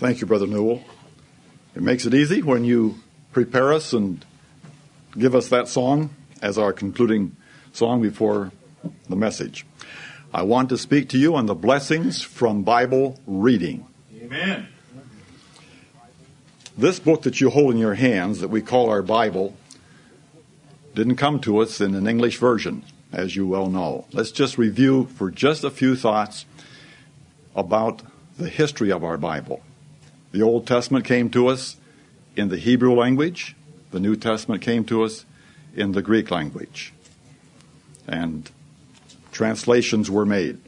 Thank you, Brother Newell. It makes it easy when you prepare us and give us that song as our concluding song before the message. I want to speak to you on the blessings from Bible reading. Amen. This book that you hold in your hands, that we call our Bible, didn't come to us in an English version, as you well know. Let's just review for just a few thoughts about the history of our Bible. The Old Testament came to us in the Hebrew language, the New Testament came to us in the Greek language. And translations were made.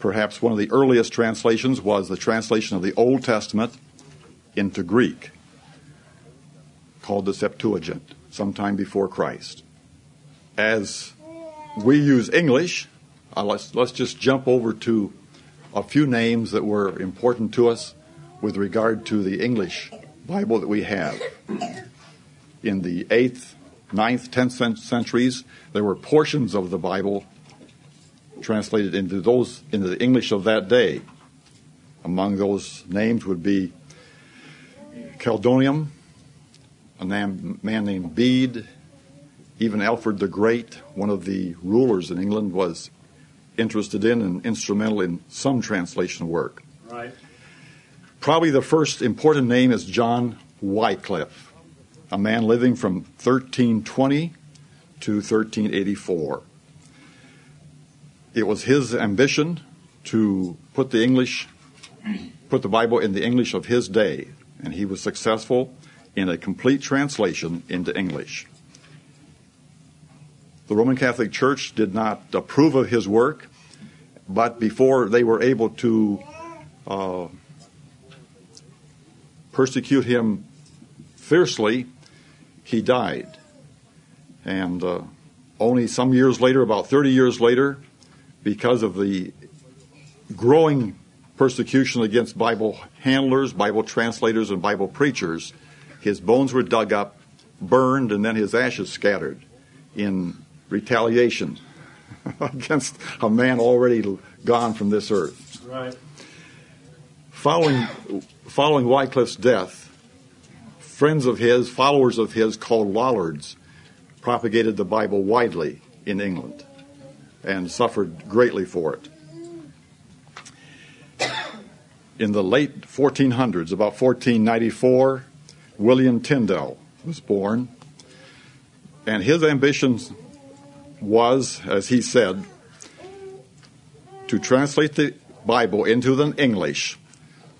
Perhaps one of the earliest translations was the translation of the Old Testament into Greek, called the Septuagint, sometime before Christ. As we use English, uh, let's, let's just jump over to a few names that were important to us with regard to the English Bible that we have. In the 8th, 9th, 10th centuries, there were portions of the Bible translated into those into the English of that day. Among those names would be Caedmon, a man, named Bede, even Alfred the Great, one of the rulers in England, was interested in and instrumental in some translation work. Right. Probably the first important name is John Wycliffe, a man living from 1320 to 1384. It was his ambition to put the English, put the Bible in the English of his day, and he was successful in a complete translation into English. The Roman Catholic Church did not approve of his work, but before they were able to uh, persecute him fiercely, he died. And uh, only some years later, about 30 years later, because of the growing persecution against Bible handlers, Bible translators, and Bible preachers, his bones were dug up, burned, and then his ashes scattered in retaliation against a man already gone from this earth. Right. Following, following Wycliffe's death, friends of his, followers of his called Lollards, propagated the Bible widely in England and suffered greatly for it. In the late 1400s, about 1494, William Tyndale was born, and his ambition was, as he said, to translate the Bible into the English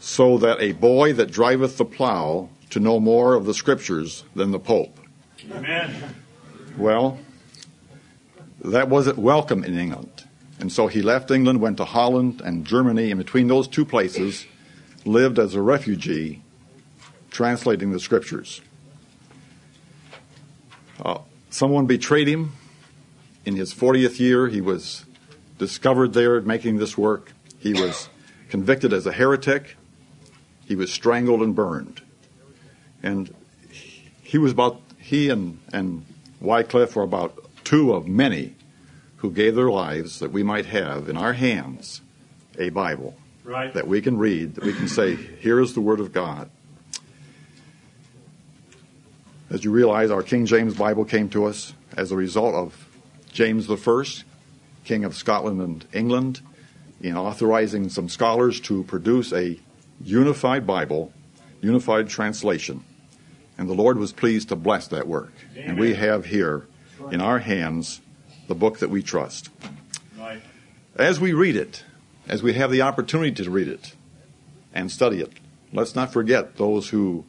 so that a boy that driveth the plow to know more of the scriptures than the Pope. Amen. Well, that wasn't welcome in England. And so he left England, went to Holland and Germany, and between those two places, lived as a refugee, translating the scriptures. Uh, someone betrayed him. In his 40th year, he was discovered there making this work. He was convicted as a heretic. He was strangled and burned. And he was about, he and, and Wycliffe were about two of many who gave their lives that we might have in our hands a Bible Right. that we can read, that we can say, here is the Word of God. As you realize, our King James Bible came to us as a result of James I, King of Scotland and England, in authorizing some scholars to produce a unified Bible, unified translation. And the Lord was pleased to bless that work. And we have here in our hands the book that we trust. Right. As we read it, as we have the opportunity to read it and study it, let's not forget those who,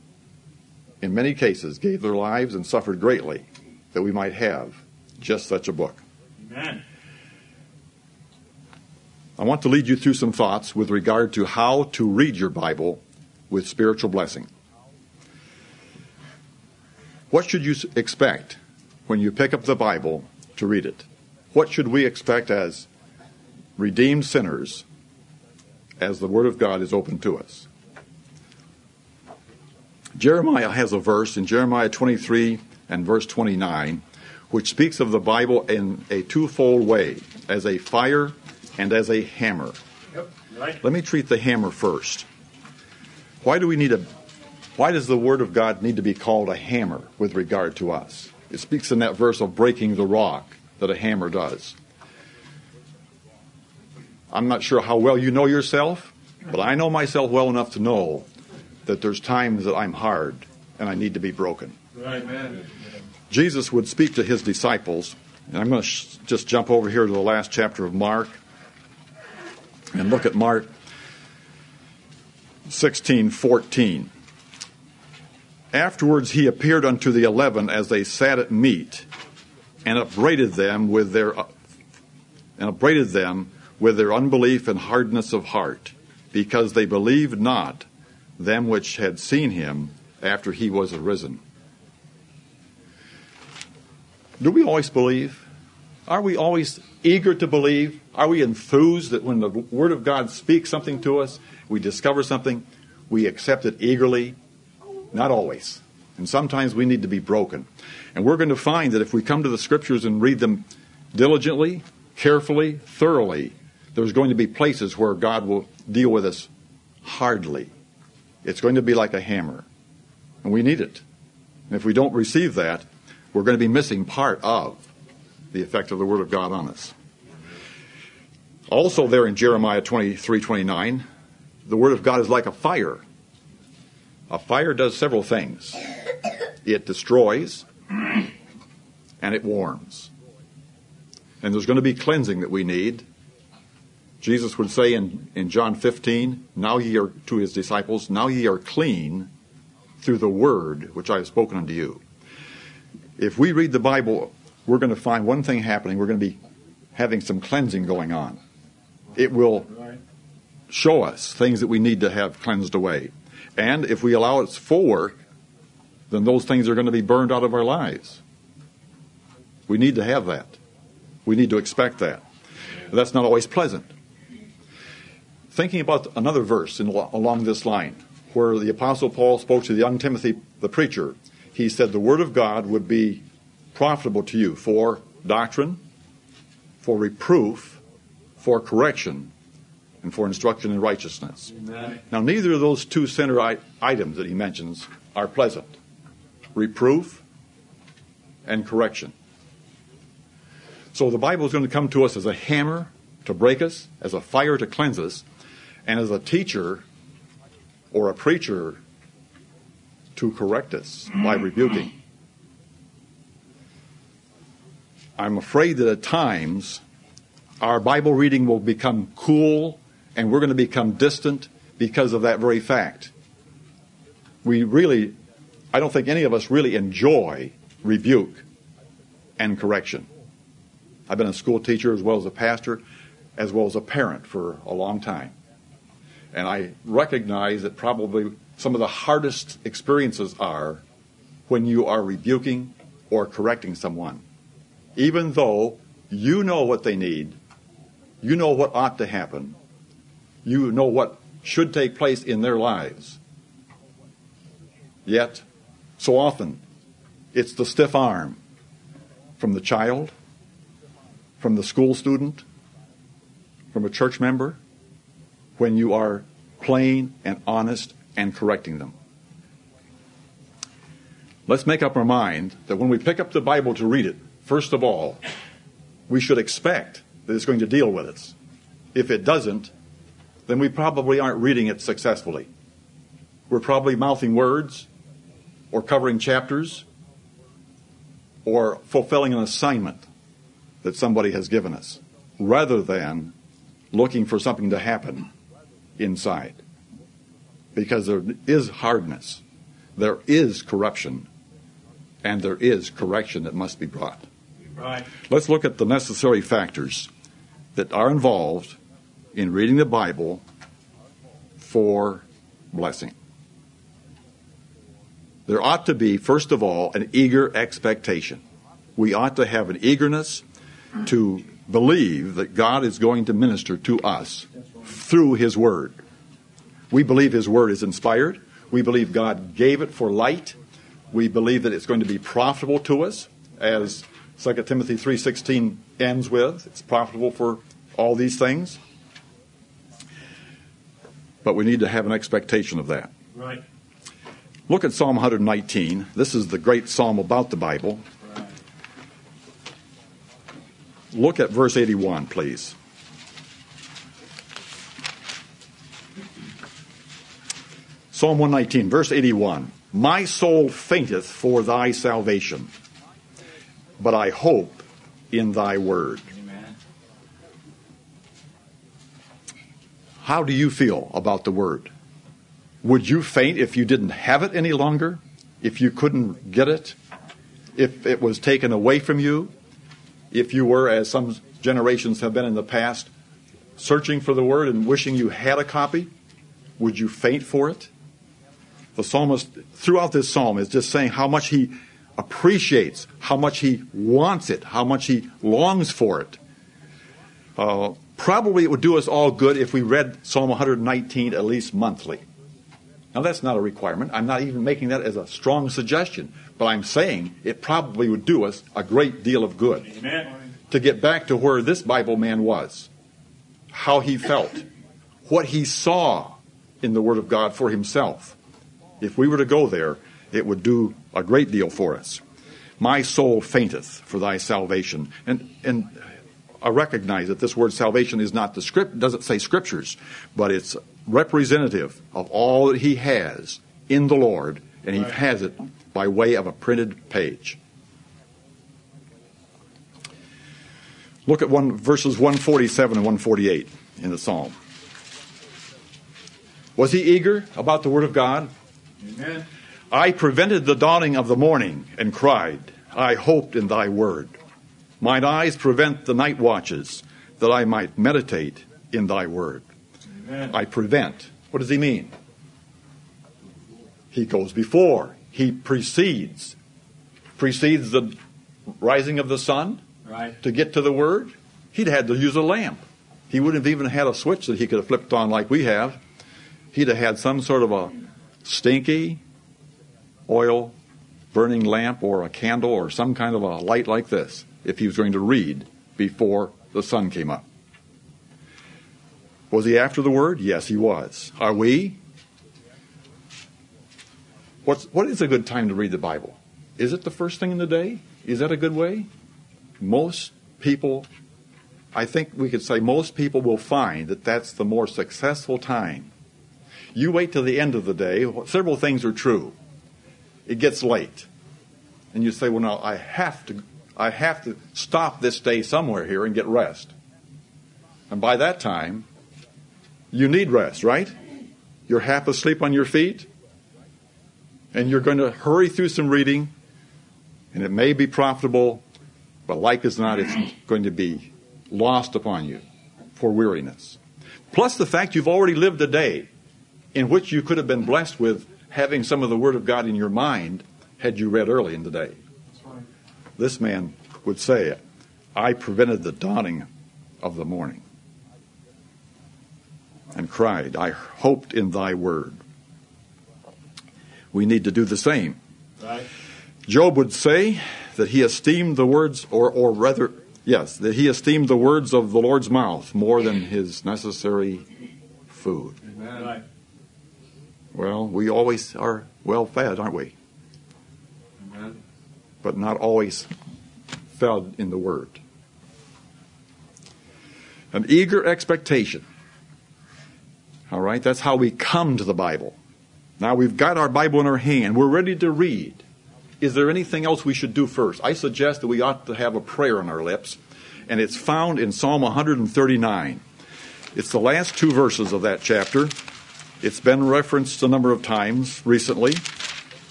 in many cases, gave their lives and suffered greatly that we might have just such a book. Amen. I want to lead you through some thoughts with regard to how to read your Bible with spiritual blessing. What should you expect when you pick up the Bible to read it? What should we expect as redeemed sinners as the Word of God is open to us? Jeremiah has a verse in Jeremiah 23 and verse 29 which speaks of the Bible in a twofold way as a fire and as a hammer. Yep. Right. Let me treat the hammer first. Why do we need a why does the word of God need to be called a hammer with regard to us? It speaks in that verse of breaking the rock that a hammer does. I'm not sure how well you know yourself, but I know myself well enough to know that there's times that I'm hard and I need to be broken. Amen. Jesus would speak to his disciples, and I'm going to sh- just jump over here to the last chapter of Mark and look at Mark 16:14. Afterwards he appeared unto the eleven as they sat at meat, and upbraided them with their and upbraided them with their unbelief and hardness of heart, because they believed not them which had seen him after he was arisen. Do we always believe? Are we always eager to believe? Are we enthused that when the Word of God speaks something to us, we discover something, we accept it eagerly? Not always. And sometimes we need to be broken. And we're going to find that if we come to the Scriptures and read them diligently, carefully, thoroughly, there's going to be places where God will deal with us hardly. It's going to be like a hammer. And we need it. And if we don't receive that, we're going to be missing part of the effect of the Word of God on us. Also, there in Jeremiah 23 29, the Word of God is like a fire. A fire does several things it destroys and it warms. And there's going to be cleansing that we need. Jesus would say in, in John 15, Now ye are to his disciples, now ye are clean through the word which I have spoken unto you. If we read the Bible, we're going to find one thing happening. We're going to be having some cleansing going on. It will show us things that we need to have cleansed away. And if we allow its full work, then those things are going to be burned out of our lives. We need to have that. We need to expect that. That's not always pleasant. Thinking about another verse in, along this line, where the Apostle Paul spoke to the young Timothy, the preacher, he said the Word of God would be profitable to you for doctrine, for reproof, for correction, and for instruction in righteousness. Amen. Now, neither of those two center I- items that he mentions are pleasant reproof and correction. So, the Bible is going to come to us as a hammer to break us, as a fire to cleanse us, and as a teacher or a preacher to correct us by rebuking. I'm afraid that at times our Bible reading will become cool and we're going to become distant because of that very fact. We really, I don't think any of us really enjoy rebuke and correction. I've been a school teacher as well as a pastor, as well as a parent for a long time. And I recognize that probably some of the hardest experiences are when you are rebuking or correcting someone. Even though you know what they need, you know what ought to happen, you know what should take place in their lives. Yet, so often, it's the stiff arm from the child, from the school student, from a church member, when you are plain and honest and correcting them. Let's make up our mind that when we pick up the Bible to read it, first of all, we should expect that it's going to deal with us. If it doesn't, then we probably aren't reading it successfully. We're probably mouthing words or covering chapters or fulfilling an assignment that somebody has given us rather than looking for something to happen inside. Because there is hardness, there is corruption, and there is correction that must be brought. Right. Let's look at the necessary factors that are involved in reading the Bible for blessing. There ought to be, first of all, an eager expectation. We ought to have an eagerness to believe that God is going to minister to us through His Word. We believe His Word is inspired. We believe God gave it for light. We believe that it's going to be profitable to us, as 2 Timothy 3.16 ends with. It's profitable for all these things. But we need to have an expectation of that. Right. Look at Psalm 119. This is the great psalm about the Bible. Right. Look at verse 81, please. Psalm 119, verse 81. My soul fainteth for thy salvation, but I hope in thy word. Amen. How do you feel about the word? Would you faint if you didn't have it any longer? If you couldn't get it? If it was taken away from you? If you were, as some generations have been in the past, searching for the word and wishing you had a copy? Would you faint for it? The psalmist, throughout this psalm, is just saying how much he appreciates, how much he wants it, how much he longs for it. Uh, probably it would do us all good if we read Psalm 119 at least monthly. Now, that's not a requirement. I'm not even making that as a strong suggestion, but I'm saying it probably would do us a great deal of good Amen. to get back to where this Bible man was, how he felt, what he saw in the Word of God for himself. If we were to go there, it would do a great deal for us. My soul fainteth for thy salvation. And, and I recognize that this word salvation is not the script, doesn't say scriptures, but it's representative of all that he has in the Lord, and he Right. has it by way of a printed page. Look at one verses 147 and 148 in the psalm. Was he eager about the word of God? Amen. I prevented the dawning of the morning and cried, I hoped in thy word. Mine eyes prevent the night watches, that I might meditate in thy word. Amen. I prevent. What does he mean? He goes before. He precedes. Precedes the rising of the sun Right. to get to the word. He'd had to use a lamp. He wouldn't have even had a switch that he could have flipped on like we have. He'd have had some sort of a stinky oil burning lamp or a candle or some kind of a light like this if he was going to read before the sun came up. Was he after the word? Yes, he was. Are we? What's, what is a good time to read the Bible? Is it the first thing in the day? Is that a good way? Most people, I think we could say most people will find that that's the more successful time. You wait till the end of the day, several things are true. It gets late. And you say, well, now I have to, I have to stop this day somewhere here and get rest. And by that time, you need rest, right? You're half asleep on your feet, and you're going to hurry through some reading, and it may be profitable, but like as not, it's going to be lost upon you for weariness. Plus the fact you've already lived a day in which you could have been blessed with having some of the Word of God in your mind had you read early in the day. This man would say, I prevented the dawning of the morning and cried, I hoped in thy word. We need to do the same. Right. Job would say that he esteemed the words, or, or rather, yes, that he esteemed the words of the Lord's mouth more than his necessary food. Amen. Right. Well, we always are well fed, aren't we? Amen. But not always fed in the Word. An eager expectation. All right, that's how we come to the Bible. Now we've got our Bible in our hand. We're ready to read. Is there anything else we should do first? I suggest that we ought to have a prayer on our lips, and it's found in Psalm 139. It's the last two verses of that chapter. It's been referenced a number of times recently.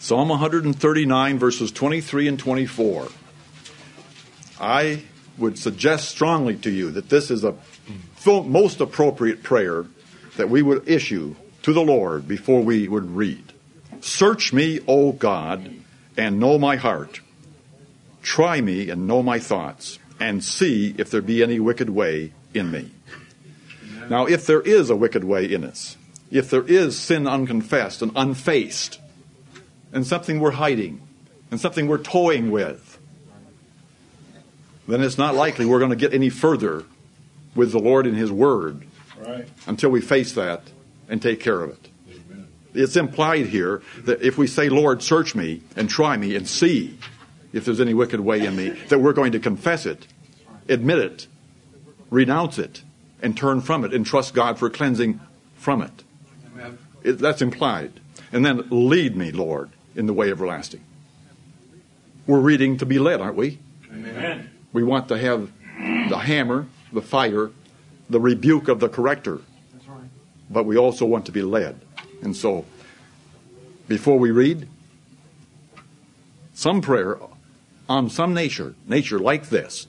Psalm 139, verses 23 and 24. I would suggest strongly to you that this is a most appropriate prayer that we would issue to the Lord before we would read. Search me, O God, and know my heart. Try me and know my thoughts, and see if there be any wicked way in me. Now, if there is a wicked way in us, if there is sin unconfessed and unfaced, and something we're hiding, and something we're toying with, then it's not likely we're going to get any further with the Lord in His Word Right. until we face that and take care of it. Amen. It's implied here that if we say, Lord, search me and try me and see if there's any wicked way in me, that we're going to confess it, admit it, renounce it, and turn from it and trust God for cleansing from it. It, that's implied. And then lead me, Lord, in the way everlasting. We're reading to be led, aren't we? Amen. We want to have the hammer, the fire, the rebuke of the corrector, That's right. but we also want to be led. And so, before we read, some prayer on some nature, nature like this,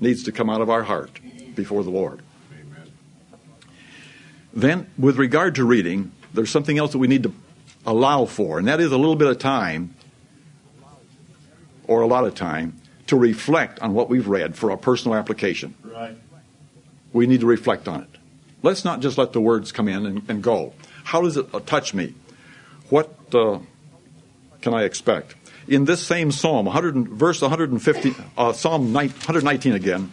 needs to come out of our heart before the Lord. Then, with regard to reading, there's something else that we need to allow for, and that is a little bit of time, or a lot of time, to reflect on what we've read for our personal application. Right. We need to reflect on it. Let's not just let the words come in and, and go. How does it uh, touch me? What uh, can I expect? In this same psalm, 100, verse 150, uh, Psalm 9 119 again,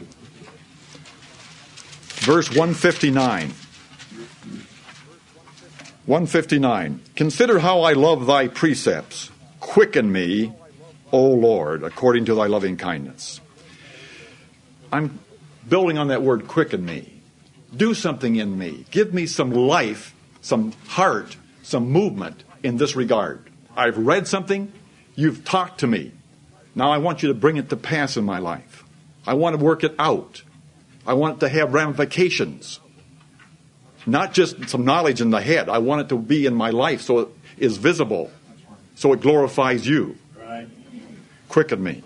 verse 159. 159. Consider how I love thy precepts. Quicken me, O Lord, according to thy loving kindness. I'm building on that word quicken me. Do something in me. Give me some life, some heart, some movement in this regard. I've read something, you've talked to me. Now I want you to bring it to pass in my life. I want to work it out. I want it to have ramifications. Not just some knowledge in the head. I want it to be in my life so it is visible, so it glorifies you. Right. Quicken me.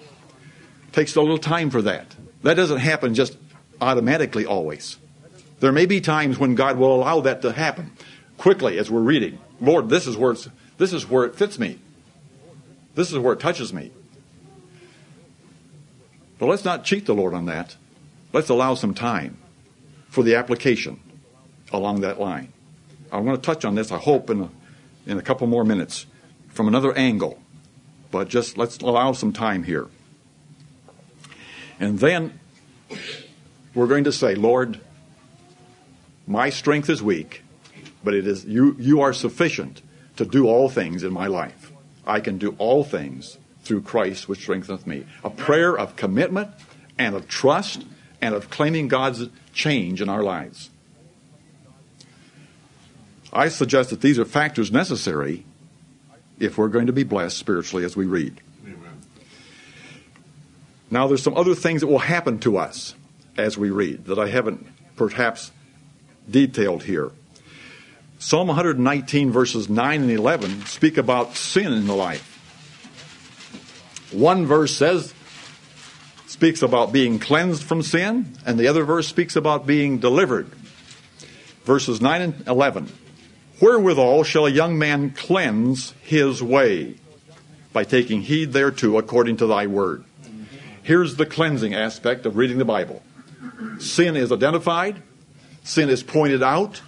Takes a little time for that. That doesn't happen just automatically always. There may be times when God will allow that to happen quickly as we're reading. Lord, this is where it's, this is where it fits me. This is where it touches me. But let's not cheat the Lord on that. Let's allow some time for the application along that line. I'm going to touch on this, I hope, in a, in a couple more minutes from another angle. But just let's allow some time here. And then we're going to say, Lord, my strength is weak, but it is you you are sufficient to do all things in my life. I can do all things through Christ which strengtheneth me. A prayer of commitment and of trust and of claiming God's change in our lives. I suggest that these are factors necessary if we're going to be blessed spiritually as we read. Amen. Now, there's some other things that will happen to us as we read that I haven't perhaps detailed here. Psalm 119, verses 9 and 11, speak about sin in the life. One verse says, speaks about being cleansed from sin, and the other verse speaks about being delivered. Verses 9 and 11. Wherewithal shall a young man cleanse his way? By taking heed thereto according to thy word. Here's the cleansing aspect of reading the Bible sin is identified, sin is pointed out,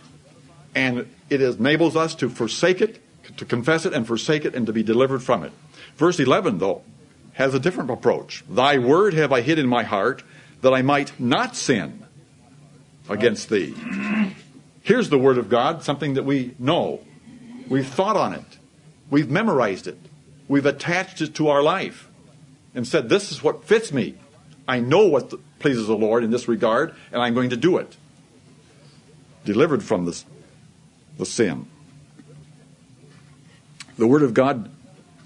and it enables us to forsake it, to confess it and forsake it, and to be delivered from it. Verse 11, though, has a different approach. Thy word have I hid in my heart, that I might not sin against thee. Here's the word of God, something that we know. We've thought on it, we've memorized it, we've attached it to our life, and said, This is what fits me. I know what pleases the Lord in this regard, and I'm going to do it. Delivered from this, the sin. The Word of God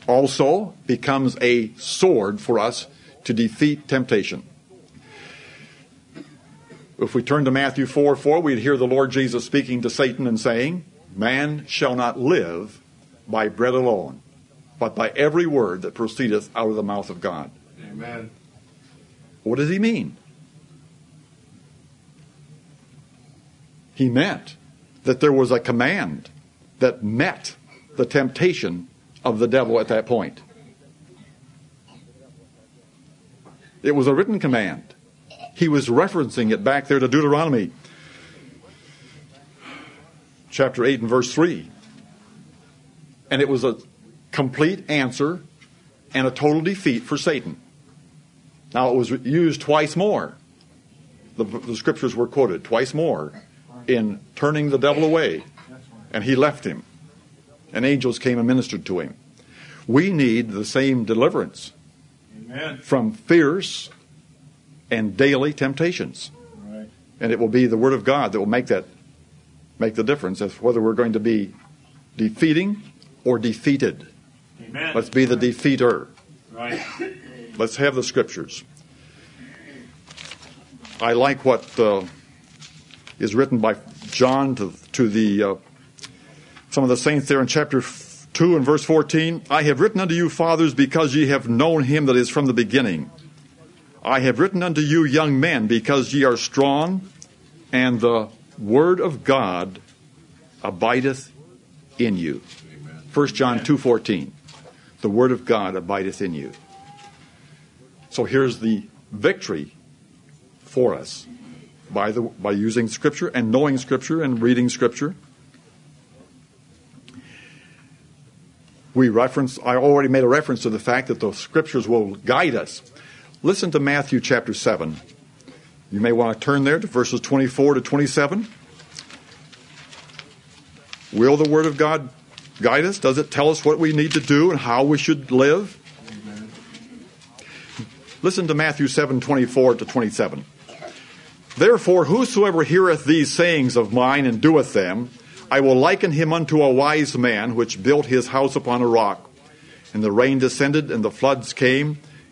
also becomes a sword for us to defeat temptation. If we turn to Matthew 4 4, we'd hear the Lord Jesus speaking to Satan and saying, Man shall not live by bread alone, but by every word that proceedeth out of the mouth of God. Amen. What does he mean? He meant that there was a command that met the temptation of the devil at that point. It was a written command. He was referencing it back there to Deuteronomy chapter 8 and verse 3. And it was a complete answer and a total defeat for Satan. Now, it was used twice more. The, the scriptures were quoted twice more in turning the devil away and he left him, and angels came and ministered to him. We need the same deliverance Amen. from fears and daily temptations. Right. And it will be the Word of God that will make that make the difference as whether we're going to be defeating or defeated. Amen. Let's be the defeater. Right. Let's have the scriptures. I like what uh, is written by John to, to the uh, some of the saints there in chapter 2 and verse 14. I have written unto you, fathers, because ye have known him that is from the beginning. I have written unto you, young men, because ye are strong, and the word of God abideth in you. 1 John 2:14. The word of God abideth in you. So here's the victory for us by the by using scripture and knowing scripture and reading scripture. We reference I already made a reference to the fact that the scriptures will guide us. Listen to Matthew chapter 7. You may want to turn there to verses 24 to 27. Will the word of God guide us? Does it tell us what we need to do and how we should live? Listen to Matthew 7 24 to 27. Therefore, whosoever heareth these sayings of mine and doeth them, I will liken him unto a wise man which built his house upon a rock. And the rain descended, and the floods came,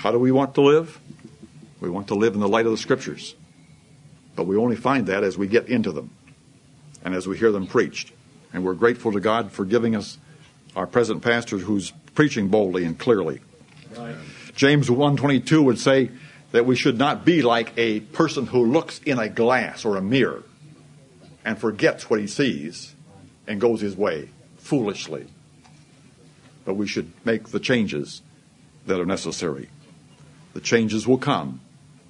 How do we want to live? We want to live in the light of the Scriptures. But we only find that as we get into them and as we hear them preached. And we're grateful to God for giving us our present pastor who's preaching boldly and clearly. Right. James 1:22 would say that we should not be like a person who looks in a glass or a mirror and forgets what he sees and goes his way foolishly. But we should make the changes that are necessary. The changes will come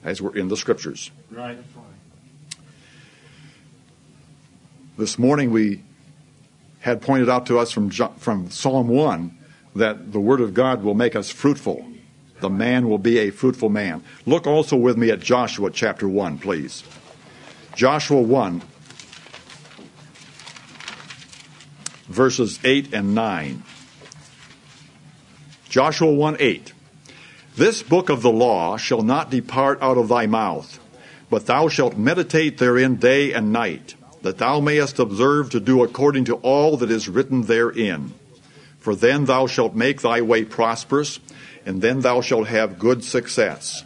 as we're in the scriptures. Right. This morning we had pointed out to us from from Psalm 1 that the word of God will make us fruitful. The man will be a fruitful man. Look also with me at Joshua chapter 1, please. Joshua 1 verses 8 and 9. Joshua 1 8. This book of the law shall not depart out of thy mouth, but thou shalt meditate therein day and night, that thou mayest observe to do according to all that is written therein. For then thou shalt make thy way prosperous, and then thou shalt have good success.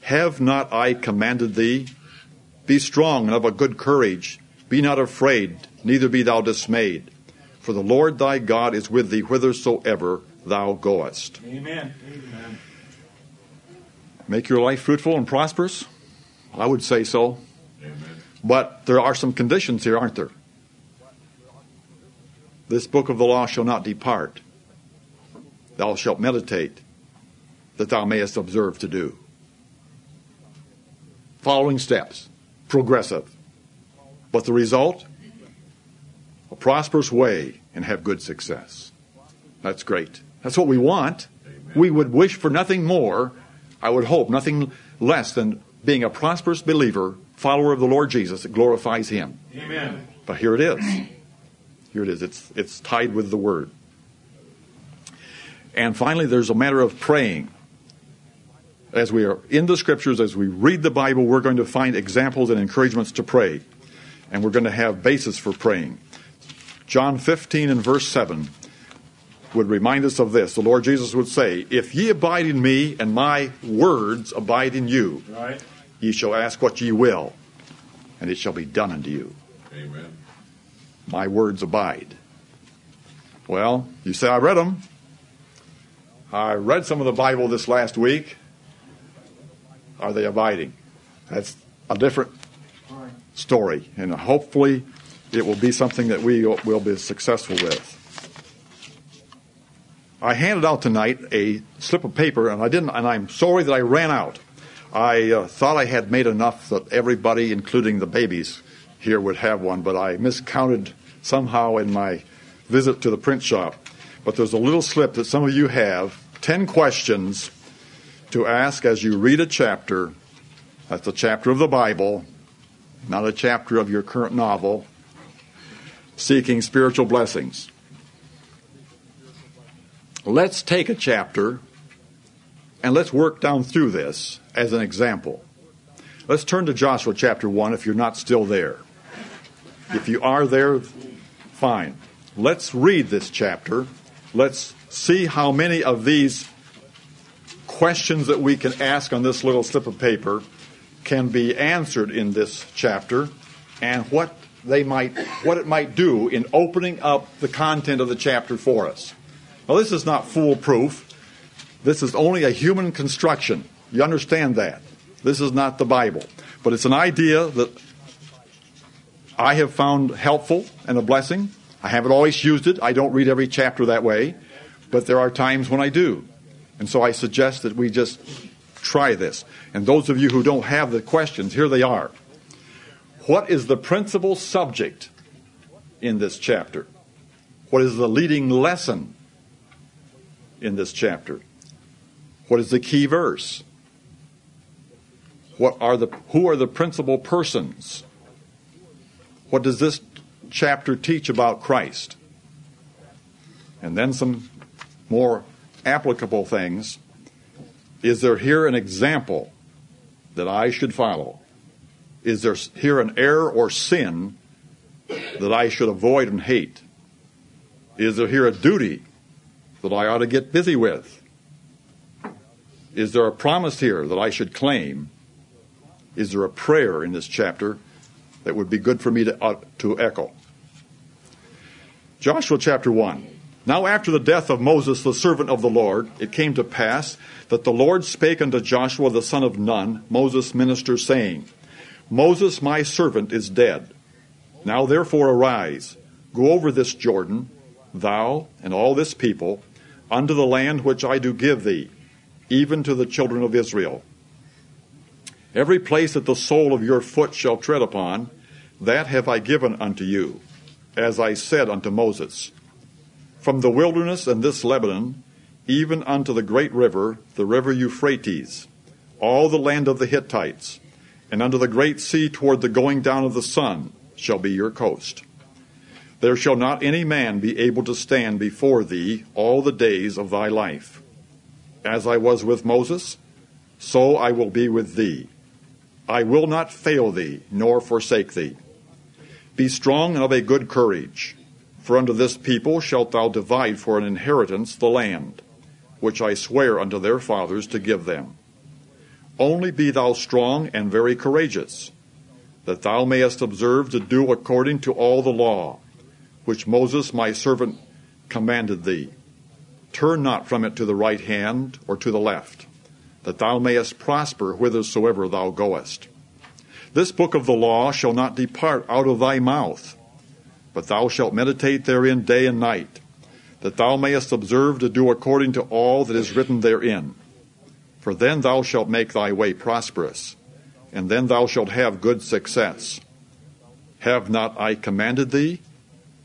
Have not I commanded thee? Be strong and of a good courage. Be not afraid, neither be thou dismayed. For the Lord thy God is with thee whithersoever thou goest. Amen. Amen. Make your life fruitful and prosperous? I would say so. Amen. But there are some conditions here, aren't there? This book of the law shall not depart. Thou shalt meditate, that thou mayest observe to do. Following steps, progressive. But the result? A prosperous way and have good success. That's great. That's what we want. We would wish for nothing more, I would hope, nothing less than being a prosperous believer, follower of the Lord Jesus that glorifies Him. Amen. But here it is. Here it is. It's, it's tied with the Word. And finally, there's a matter of praying. As we are in the Scriptures, as we read the Bible, we're going to find examples and encouragements to pray. And we're going to have basis for praying. John 15 and verse 7 would remind us of this. The Lord Jesus would say, If ye abide in me, and my words abide in you, Right. ye shall ask what ye will, and it shall be done unto you. Amen. My words abide. Well, you say, I read them. I read some of the Bible this last week. Are they abiding? That's a different story, and hopefully it will be something that we will be successful with. I handed out tonight a slip of paper, and I didn't, and I'm sorry that I ran out. I uh, thought I had made enough that everybody, including the babies here, would have one, but I miscounted somehow in my visit to the print shop. But there's a little slip that some of you have 10 questions to ask as you read a chapter. That's a chapter of the Bible, not a chapter of your current novel, seeking spiritual blessings. Let's take a chapter and let's work down through this as an example. Let's turn to Joshua chapter 1 if you're not still there. If you are there, fine. Let's read this chapter. Let's see how many of these questions that we can ask on this little slip of paper can be answered in this chapter and what they might what it might do in opening up the content of the chapter for us. Now this is not foolproof. This is only a human construction. You understand that. This is not the Bible. But it's an idea that I have found helpful and a blessing. I haven't always used it. I don't read every chapter that way, but there are times when I do. And so I suggest that we just try this. And those of you who don't have the questions, here they are. What is the principal subject in this chapter? What is the leading lesson in this chapter? What is the key verse? What are the who are the principal persons? What does this chapter teach about Christ? And then some more applicable things. Is there here an example that I should follow? Is there here an error or sin that I should avoid and hate? Is there here a duty that I ought to get busy with? Is there a promise here that I should claim? Is there a prayer in this chapter that would be good for me to, uh, to echo? Joshua chapter 1. Now, after the death of Moses, the servant of the Lord, it came to pass that the Lord spake unto Joshua the son of Nun, Moses' minister, saying, Moses, my servant, is dead. Now therefore arise, go over this Jordan, thou and all this people, unto the land which I do give thee, even to the children of Israel. Every place that the sole of your foot shall tread upon, that have I given unto you, as I said unto Moses. From the wilderness and this Lebanon, even unto the great river, the river Euphrates, all the land of the Hittites, and unto the great sea toward the going down of the sun shall be your coast. There shall not any man be able to stand before thee all the days of thy life. As I was with Moses, so I will be with thee. I will not fail thee, nor forsake thee. Be strong and of a good courage, for unto this people shalt thou divide for an inheritance the land, which I swear unto their fathers to give them. Only be thou strong and very courageous, that thou mayest observe to do according to all the law, which Moses my servant commanded thee Turn not from it to the right hand or to the left, that thou mayest prosper whithersoever thou goest. This book of the law shall not depart out of thy mouth, but thou shalt meditate therein day and night, that thou mayest observe to do according to all that is written therein. For then thou shalt make thy way prosperous, and then thou shalt have good success. Have not I commanded thee?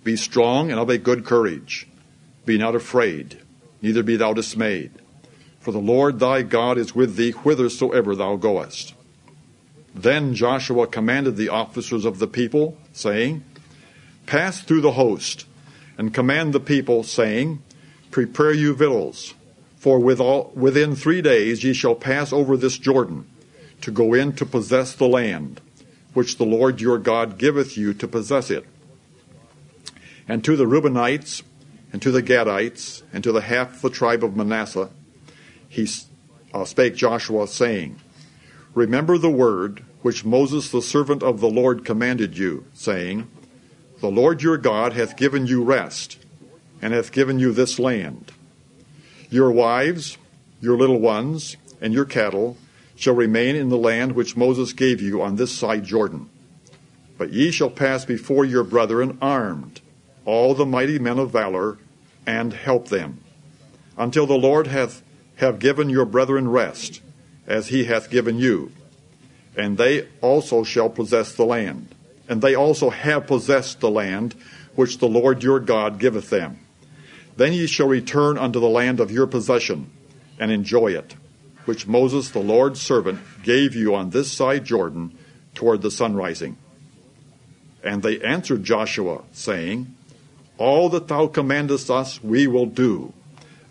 Be strong and of a good courage. Be not afraid neither be thou dismayed. For the Lord thy God is with thee whithersoever thou goest. Then Joshua commanded the officers of the people, saying, Pass through the host, and command the people, saying, Prepare you victuals, for within three days ye shall pass over this Jordan, to go in to possess the land, which the Lord your God giveth you to possess it. And to the Reubenites, and to the Gadites, and to the half the tribe of Manasseh, he uh, spake Joshua, saying, Remember the word which Moses the servant of the Lord commanded you, saying, The Lord your God hath given you rest, and hath given you this land. Your wives, your little ones, and your cattle shall remain in the land which Moses gave you on this side Jordan. But ye shall pass before your brethren armed all the mighty men of valor, and help them. until the Lord hath have given your brethren rest, as he hath given you. And they also shall possess the land. And they also have possessed the land which the Lord your God giveth them. Then ye shall return unto the land of your possession, and enjoy it, which Moses the Lord's servant gave you on this side Jordan toward the sunrising. And they answered Joshua, saying, All that thou commandest us we will do,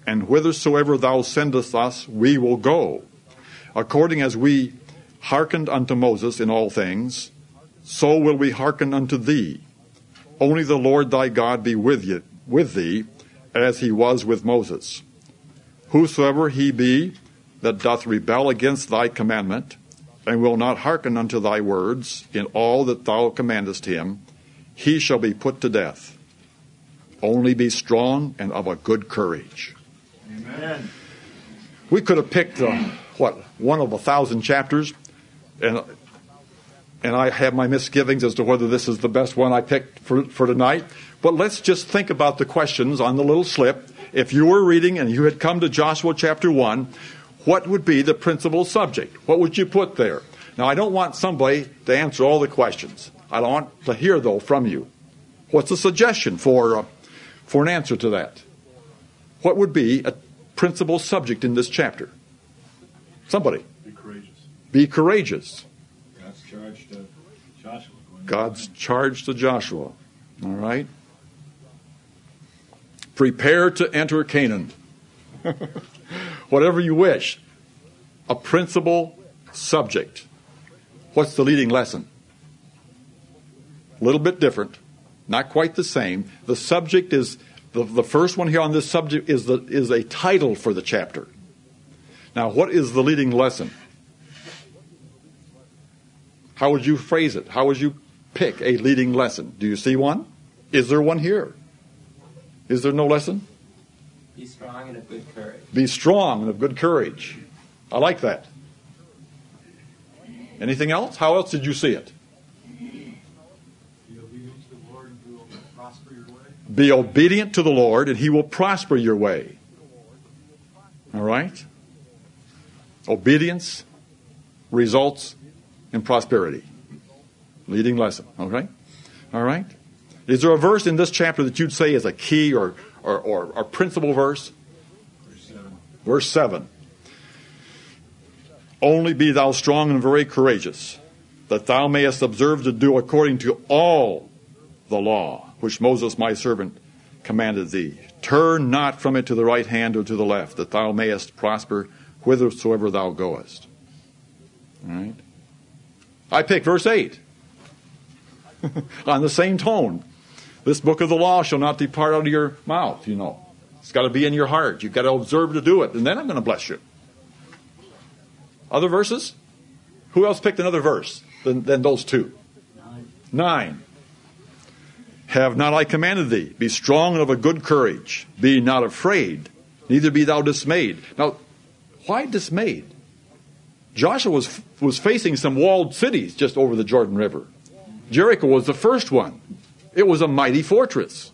and whithersoever thou sendest us we will go, according as we hearkened unto Moses in all things, so will we hearken unto thee. Only the Lord thy God be with, you, with thee, as he was with Moses. Whosoever he be that doth rebel against thy commandment, and will not hearken unto thy words in all that thou commandest him, he shall be put to death. Only be strong and of a good courage. Amen. We could have picked, uh, what, one of a thousand chapters, and and I have my misgivings as to whether this is the best one I picked for, for tonight. But let's just think about the questions on the little slip. If you were reading and you had come to Joshua chapter 1, what would be the principal subject? What would you put there? Now, I don't want somebody to answer all the questions. I want to hear, though, from you. What's a suggestion for, uh, for an answer to that? What would be a principal subject in this chapter? Somebody. Be courageous. Be courageous. God's charge to Joshua. God's charge to Joshua. All right? Prepare to enter Canaan. Whatever you wish. A principal subject. What's the leading lesson? A little bit different, not quite the same. The subject is the, the first one here on this subject is the is a title for the chapter. Now, what is the leading lesson? How would you phrase it? How would you pick a leading lesson? Do you see one? Is there one here? Is there no lesson? Be strong and of good courage. Be strong and of good courage. I like that. Anything else? How else did you see it? Be obedient to the Lord and He will prosper your way. Be obedient to the Lord and he will prosper your way. All right? Obedience results in prosperity. Leading lesson. Okay? All right? Is there a verse in this chapter that you'd say is a key or, or, or, or principal verse? Verse 7. Verse 7 Only be thou strong and very courageous, that thou mayest observe to do according to all the law which Moses my servant commanded thee. Turn not from it to the right hand or to the left, that thou mayest prosper whithersoever thou goest. All right? I pick verse 8 on the same tone. This book of the law shall not depart out of your mouth, you know. It's got to be in your heart. You've got to observe to do it, and then I'm going to bless you. Other verses? Who else picked another verse than, than those two? Nine. Have not I commanded thee? Be strong and of a good courage. Be not afraid, neither be thou dismayed. Now, why dismayed? Joshua was, was facing some walled cities just over the Jordan River. Jericho was the first one. It was a mighty fortress.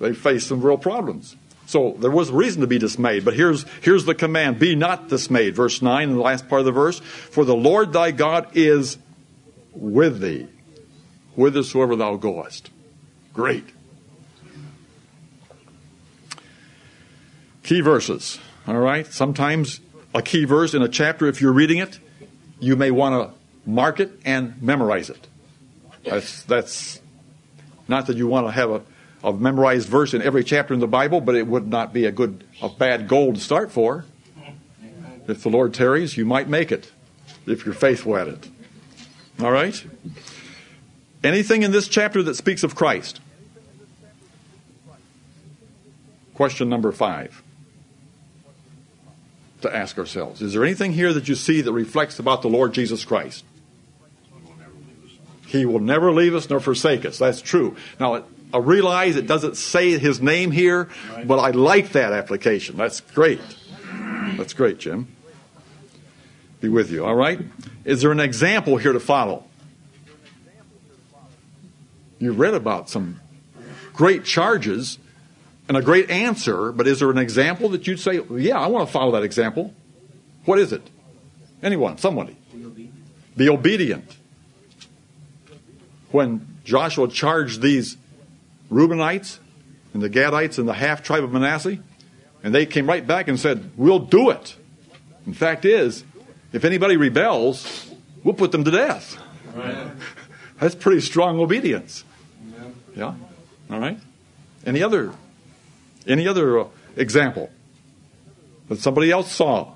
They faced some real problems. So there was reason to be dismayed. But here's, here's the command Be not dismayed. Verse 9 in the last part of the verse. For the Lord thy God is with thee, whithersoever thou goest. Great. Key verses. All right? Sometimes a key verse in a chapter, if you're reading it, you may want to mark it and memorize it. That's, that's not that you want to have a, a memorized verse in every chapter in the Bible, but it would not be a good, a bad goal to start for. If the Lord tarries, you might make it if you're faithful at it. All right? Anything in this chapter that speaks of Christ? Question number five to ask ourselves. Is there anything here that you see that reflects about the Lord Jesus Christ? He will never leave us nor forsake us. That's true. Now, I realize it doesn't say his name here, but I like that application. That's great. That's great, Jim. Be with you. All right? Is there an example here to follow? You read about some great charges and a great answer, but is there an example that you'd say, yeah, I want to follow that example? What is it? Anyone, somebody. Be obedient. Be obedient. When Joshua charged these Reubenites and the Gadites and the half tribe of Manasseh, and they came right back and said, We'll do it. In fact is, if anybody rebels, we'll put them to death. That's pretty strong obedience. Yeah. All right. Any other any other uh, example that somebody else saw?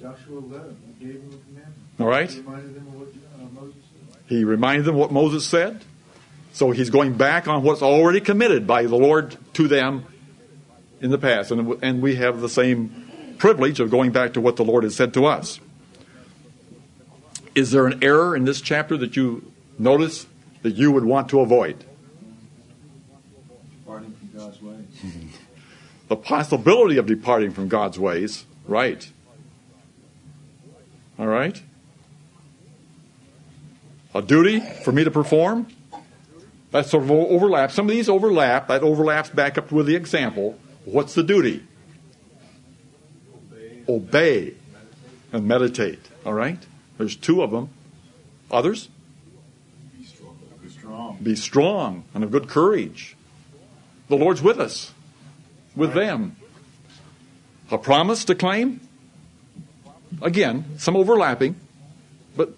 Joshua led him. He gave him a commandment. All right. He reminded them of what uh, Moses said. He reminded them what Moses said. So he's going back on what's already committed by the Lord to them in the past. And, and we have the same privilege of going back to what the Lord has said to us. Is there an error in this chapter that you notice that you would want to avoid? Departing from God's ways. The possibility of departing from God's ways, right? All right? A duty for me to perform? That sort of overlaps. Some of these overlap. That overlaps back up with the example. What's the duty? Obey and meditate. All right? There's two of them. Others? Be strong. Be strong. Be strong and of good courage. The Lord's with us, with them. A promise to claim? Again, some overlapping, but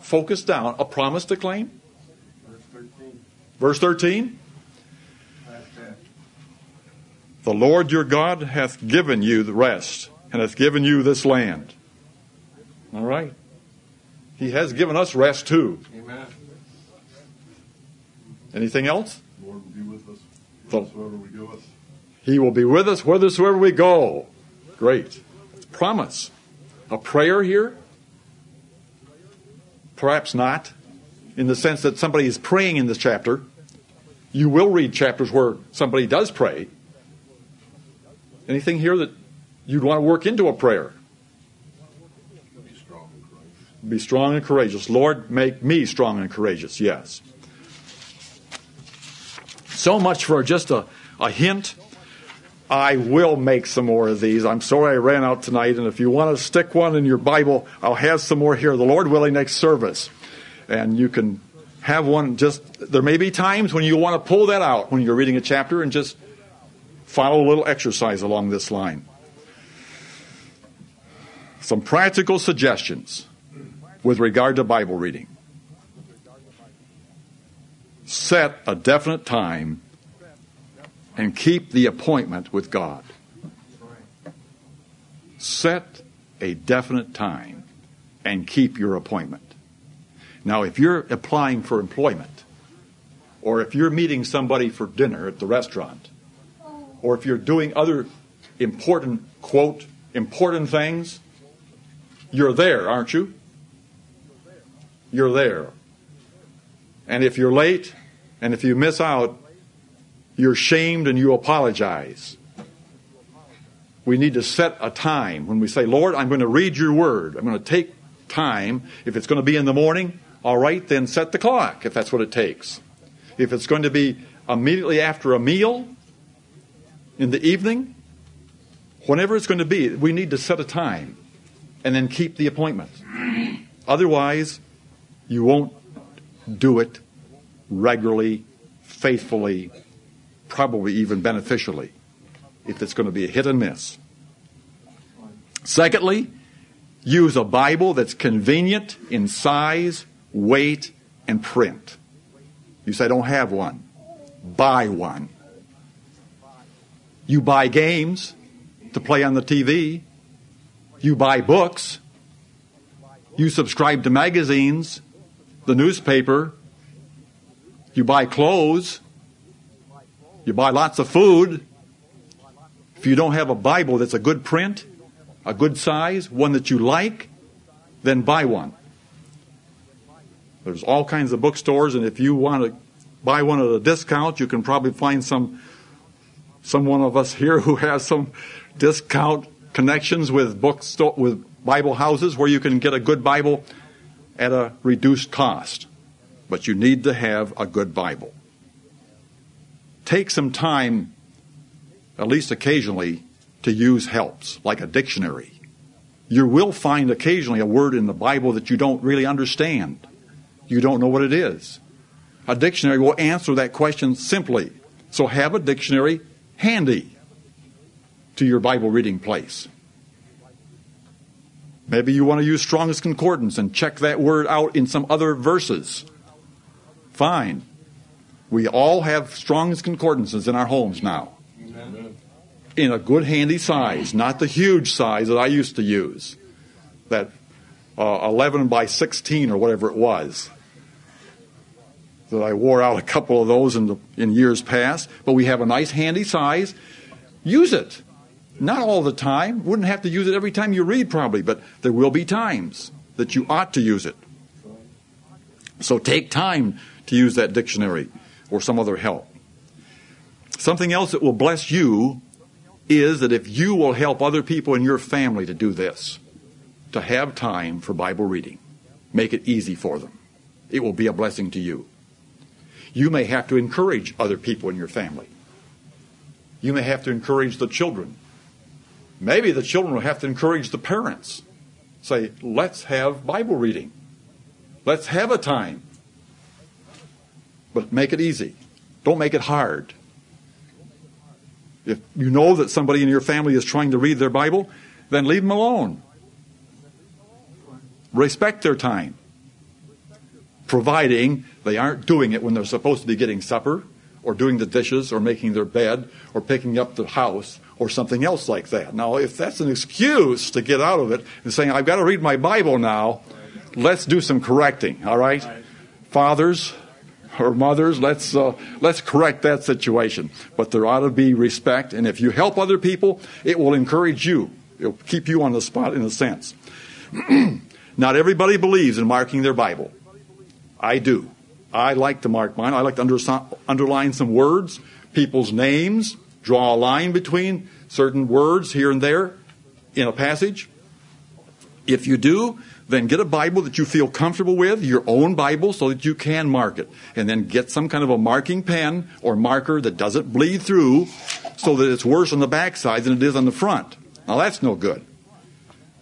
focus down. A promise to claim? Verse 13. Verse 13 The Lord your God hath given you the rest, and hath given you this land. All right? He has given us rest too. Amen. Anything else? Lord will be with us So- wherever we go. He will be with us whithersoever we go. Great. Promise. A prayer here? Perhaps not, in the sense that somebody is praying in this chapter. You will read chapters where somebody does pray. Anything here that you'd want to work into a prayer? Be strong and courageous. Be strong and courageous. Lord, make me strong and courageous. Yes. So much for just a, a hint. I will make some more of these. I'm sorry I ran out tonight, and if you want to stick one in your Bible, I'll have some more here. The Lord willing, next service. And you can have one just, there may be times when you want to pull that out when you're reading a chapter and just follow a little exercise along this line. Some practical suggestions with regard to Bible reading. Set a definite time and keep the appointment with God. Set a definite time and keep your appointment. Now, if you're applying for employment, or if you're meeting somebody for dinner at the restaurant, or if you're doing other important, quote, important things, you're there, aren't you? You're there. And if you're late and if you miss out, you're shamed and you apologize. We need to set a time when we say, Lord, I'm going to read your word. I'm going to take time. If it's going to be in the morning, all right, then set the clock if that's what it takes. If it's going to be immediately after a meal, in the evening, whenever it's going to be, we need to set a time and then keep the appointment. Otherwise, you won't do it regularly, faithfully, probably even beneficially if it's going to be a hit and miss. Secondly, use a Bible that's convenient in size, weight, and print. You say, I don't have one. Buy one. You buy games to play on the TV. You buy books. You subscribe to magazines, the newspaper. You buy clothes. You buy lots of food. If you don't have a Bible that's a good print, a good size, one that you like, then buy one. There's all kinds of bookstores, and if you want to buy one at a discount, you can probably find some some one of us here who has some discount connections with bookstore with Bible houses where you can get a good Bible at a reduced cost. But you need to have a good Bible. take some time, at least occasionally, to use helps, like a dictionary. You will find occasionally a word in the Bible that you don't really understand. You don't know what it is. A dictionary will answer that question simply. So have a dictionary handy to your Bible reading place. Maybe you want to use Strong's Concordance and check that word out in some other verses. Fine. We all have Strong's Concordances in our homes now. Amen. In a good, handy size, not the huge size that I used to use. That uh, 11 by 16 or whatever it was. That I wore out a couple of those in, the, in years past. But we have a nice, handy size. Use it. Not all the time. Wouldn't have to use it every time you read, probably, but there will be times that you ought to use it. So take time to use that dictionary or some other help. Something else that will bless you is that if you will help other people in your family to do this, to have time for Bible reading, make it easy for them. It will be a blessing to you. You may have to encourage other people in your family. You may have to encourage the children Maybe the children will have to encourage the parents. Say, let's have Bible reading. Let's have a time. But make it easy. Don't make it hard. If you know that somebody in your family is trying to read their Bible, then leave them alone. Respect their time. Providing they aren't doing it when they're supposed to be getting supper, or doing the dishes, or making their bed, or picking up the house, or something else like that. Now, if that's an excuse to get out of it and saying, I've got to read my Bible now, let's do some correcting, all right? Fathers or mothers, let's, uh, let's correct that situation. But there ought to be respect, and if you help other people, it will encourage you. It'll keep you on the spot in a sense. Not everybody believes in marking their Bible. I do. I like to mark mine. I like to under, underline some words, people's names, draw a line between certain words here and there in a passage. If you do, then get a Bible that you feel comfortable with, your own Bible, so that you can mark it. And then get some kind of a marking pen or marker that doesn't bleed through so that it's worse on the backside than it is on the front. Now that's no good.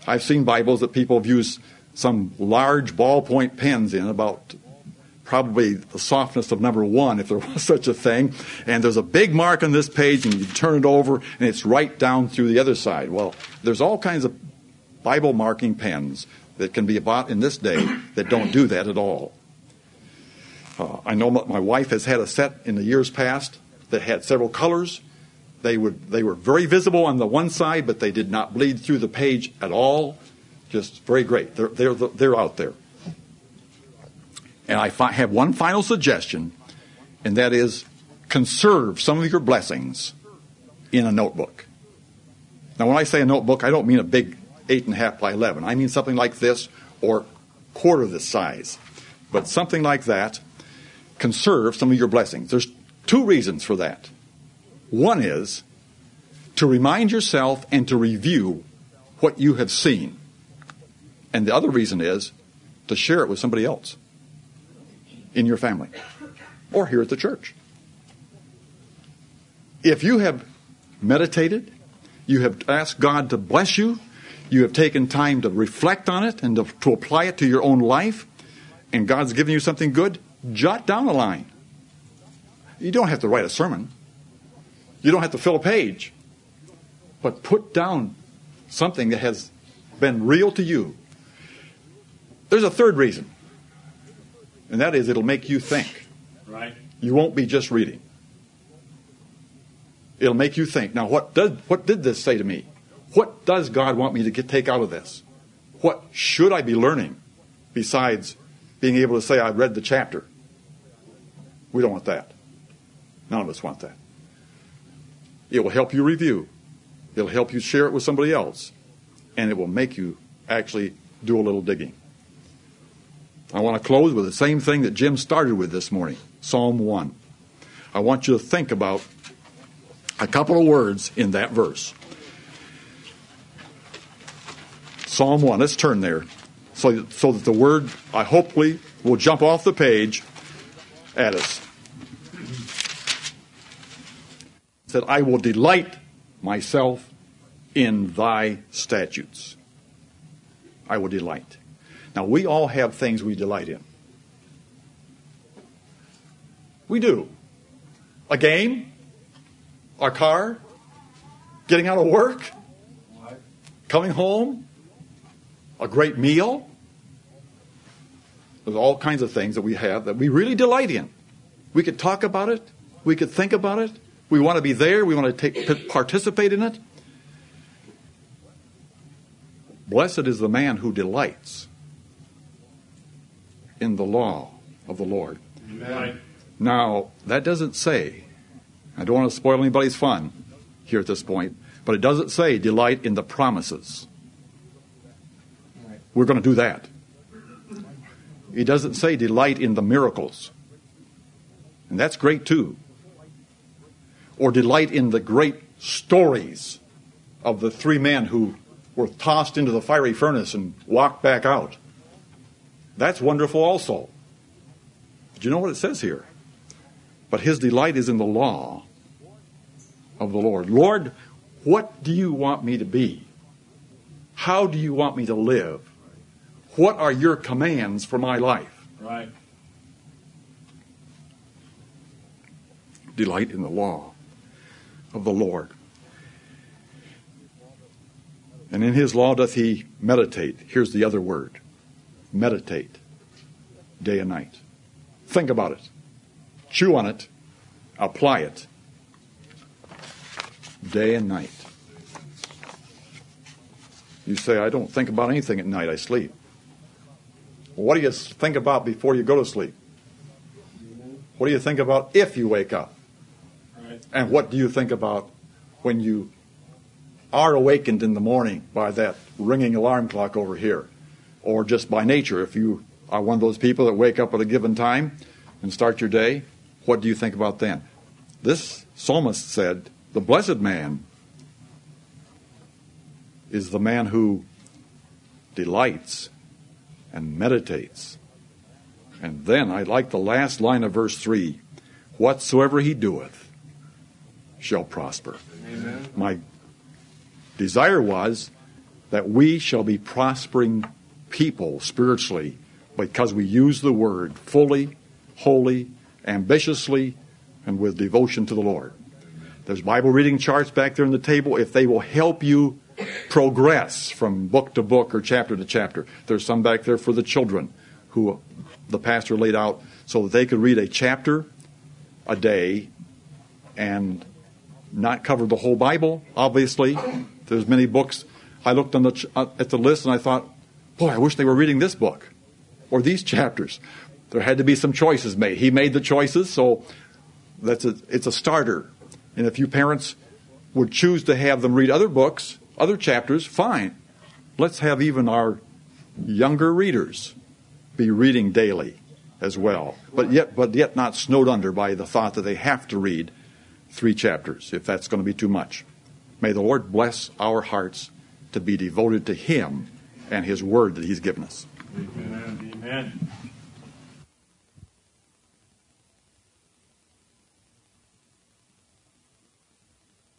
I've seen Bibles that people have used some large ballpoint pens in, about probably the softness of number one, if there was such a thing. And there's a big mark on this page, and you turn it over, and it's right down through the other side. Well, there's all kinds of Bible marking pens that can be bought in this day that don't do that at all. Uh, I know my wife has had a set in the years past that had several colors. They would they were very visible on the one side, but they did not bleed through the page at all. Just very great. They're they're they're out there. And I fi- have one final suggestion, and that is conserve some of your blessings in a notebook. Now, when I say a notebook, I don't mean a big eight and a half by eleven. I mean something like this or quarter this size. But something like that, conserve some of your blessings. There's two reasons for that. One is to remind yourself and to review what you have seen. And the other reason is to share it with somebody else in your family or here at the church. If you have meditated, you have asked God to bless you, you have taken time to reflect on it and to, to apply it to your own life, and God's given you something good, jot down a line. You don't have to write a sermon. You don't have to fill a page. But put down something that has been real to you. There's a third reason and that is it'll make you think. Right. You won't be just reading. It'll make you think. Now, what did what did this say to me? What does God want me to get, take out of this? What should I be learning besides being able to say I read the chapter? We don't want that. None of us want that. It will help you review. It'll help you share it with somebody else. And it will make you actually do a little digging. I want to close with the same thing that Jim started with this morning Psalm 1. I want you to think about a couple of words in that verse. Psalm 1, let's turn there so, so that the word, I hopefully, will jump off the page at us. said, I will delight myself in thy statutes. I will delight. Now, we all have things we delight in. We do. A game, a car, getting out of work, coming home, a great meal. There's all kinds of things that we have that we really delight in. We could talk about it, we could think about it, we want to be there, we want to take, participate in it. Blessed is the man who delights in the law of the Lord. Amen. Now, that doesn't say, I don't want to spoil anybody's fun here at this point, but it doesn't say delight in the promises. We're going to do that. It doesn't say delight in the miracles. And that's great too. Or delight in the great stories of the three men who were tossed into the fiery furnace and walked back out. That's wonderful also. But you know what it says here? But his delight is in the law of the Lord. Lord, what do you want me to be? How do you want me to live? What are your commands for my life? Right. Delight in the law of the Lord. And in his law doth he meditate. Here's the other word meditate day and night. Think about it, chew on it, apply it day and night. You say, I don't think about anything at night, I sleep. What do you think about before you go to sleep? What do you think about if you wake up? Right. And what do you think about when you are awakened in the morning by that ringing alarm clock over here? Or just by nature, if you are one of those people that wake up at a given time and start your day, what do you think about then? This psalmist said, The blessed man is the man who delights and meditates. And then I like the last line of verse 3 Whatsoever he doeth shall prosper. Amen. My desire was that we shall be prospering people spiritually because we use the word fully, wholly, ambitiously, and with devotion to the Lord. There's Bible reading charts back there on the table. If they will help you progress from book to book or chapter to chapter, there's some back there for the children who the pastor laid out so that they could read a chapter a day and not cover the whole Bible, obviously. There's many books. I looked on the ch- uh, at the list and I thought, boy, I wish they were reading this book or these chapters. There had to be some choices made. He made the choices, so that's a, it's a starter. And if you parents would choose to have them read other books, other chapters, fine. Let's have even our younger readers be reading daily as well, but yet, but yet not snowed under by the thought that they have to read three chapters if that's going to be too much. May the Lord bless our hearts to be devoted to Him and His Word that He's given us. Amen. Amen.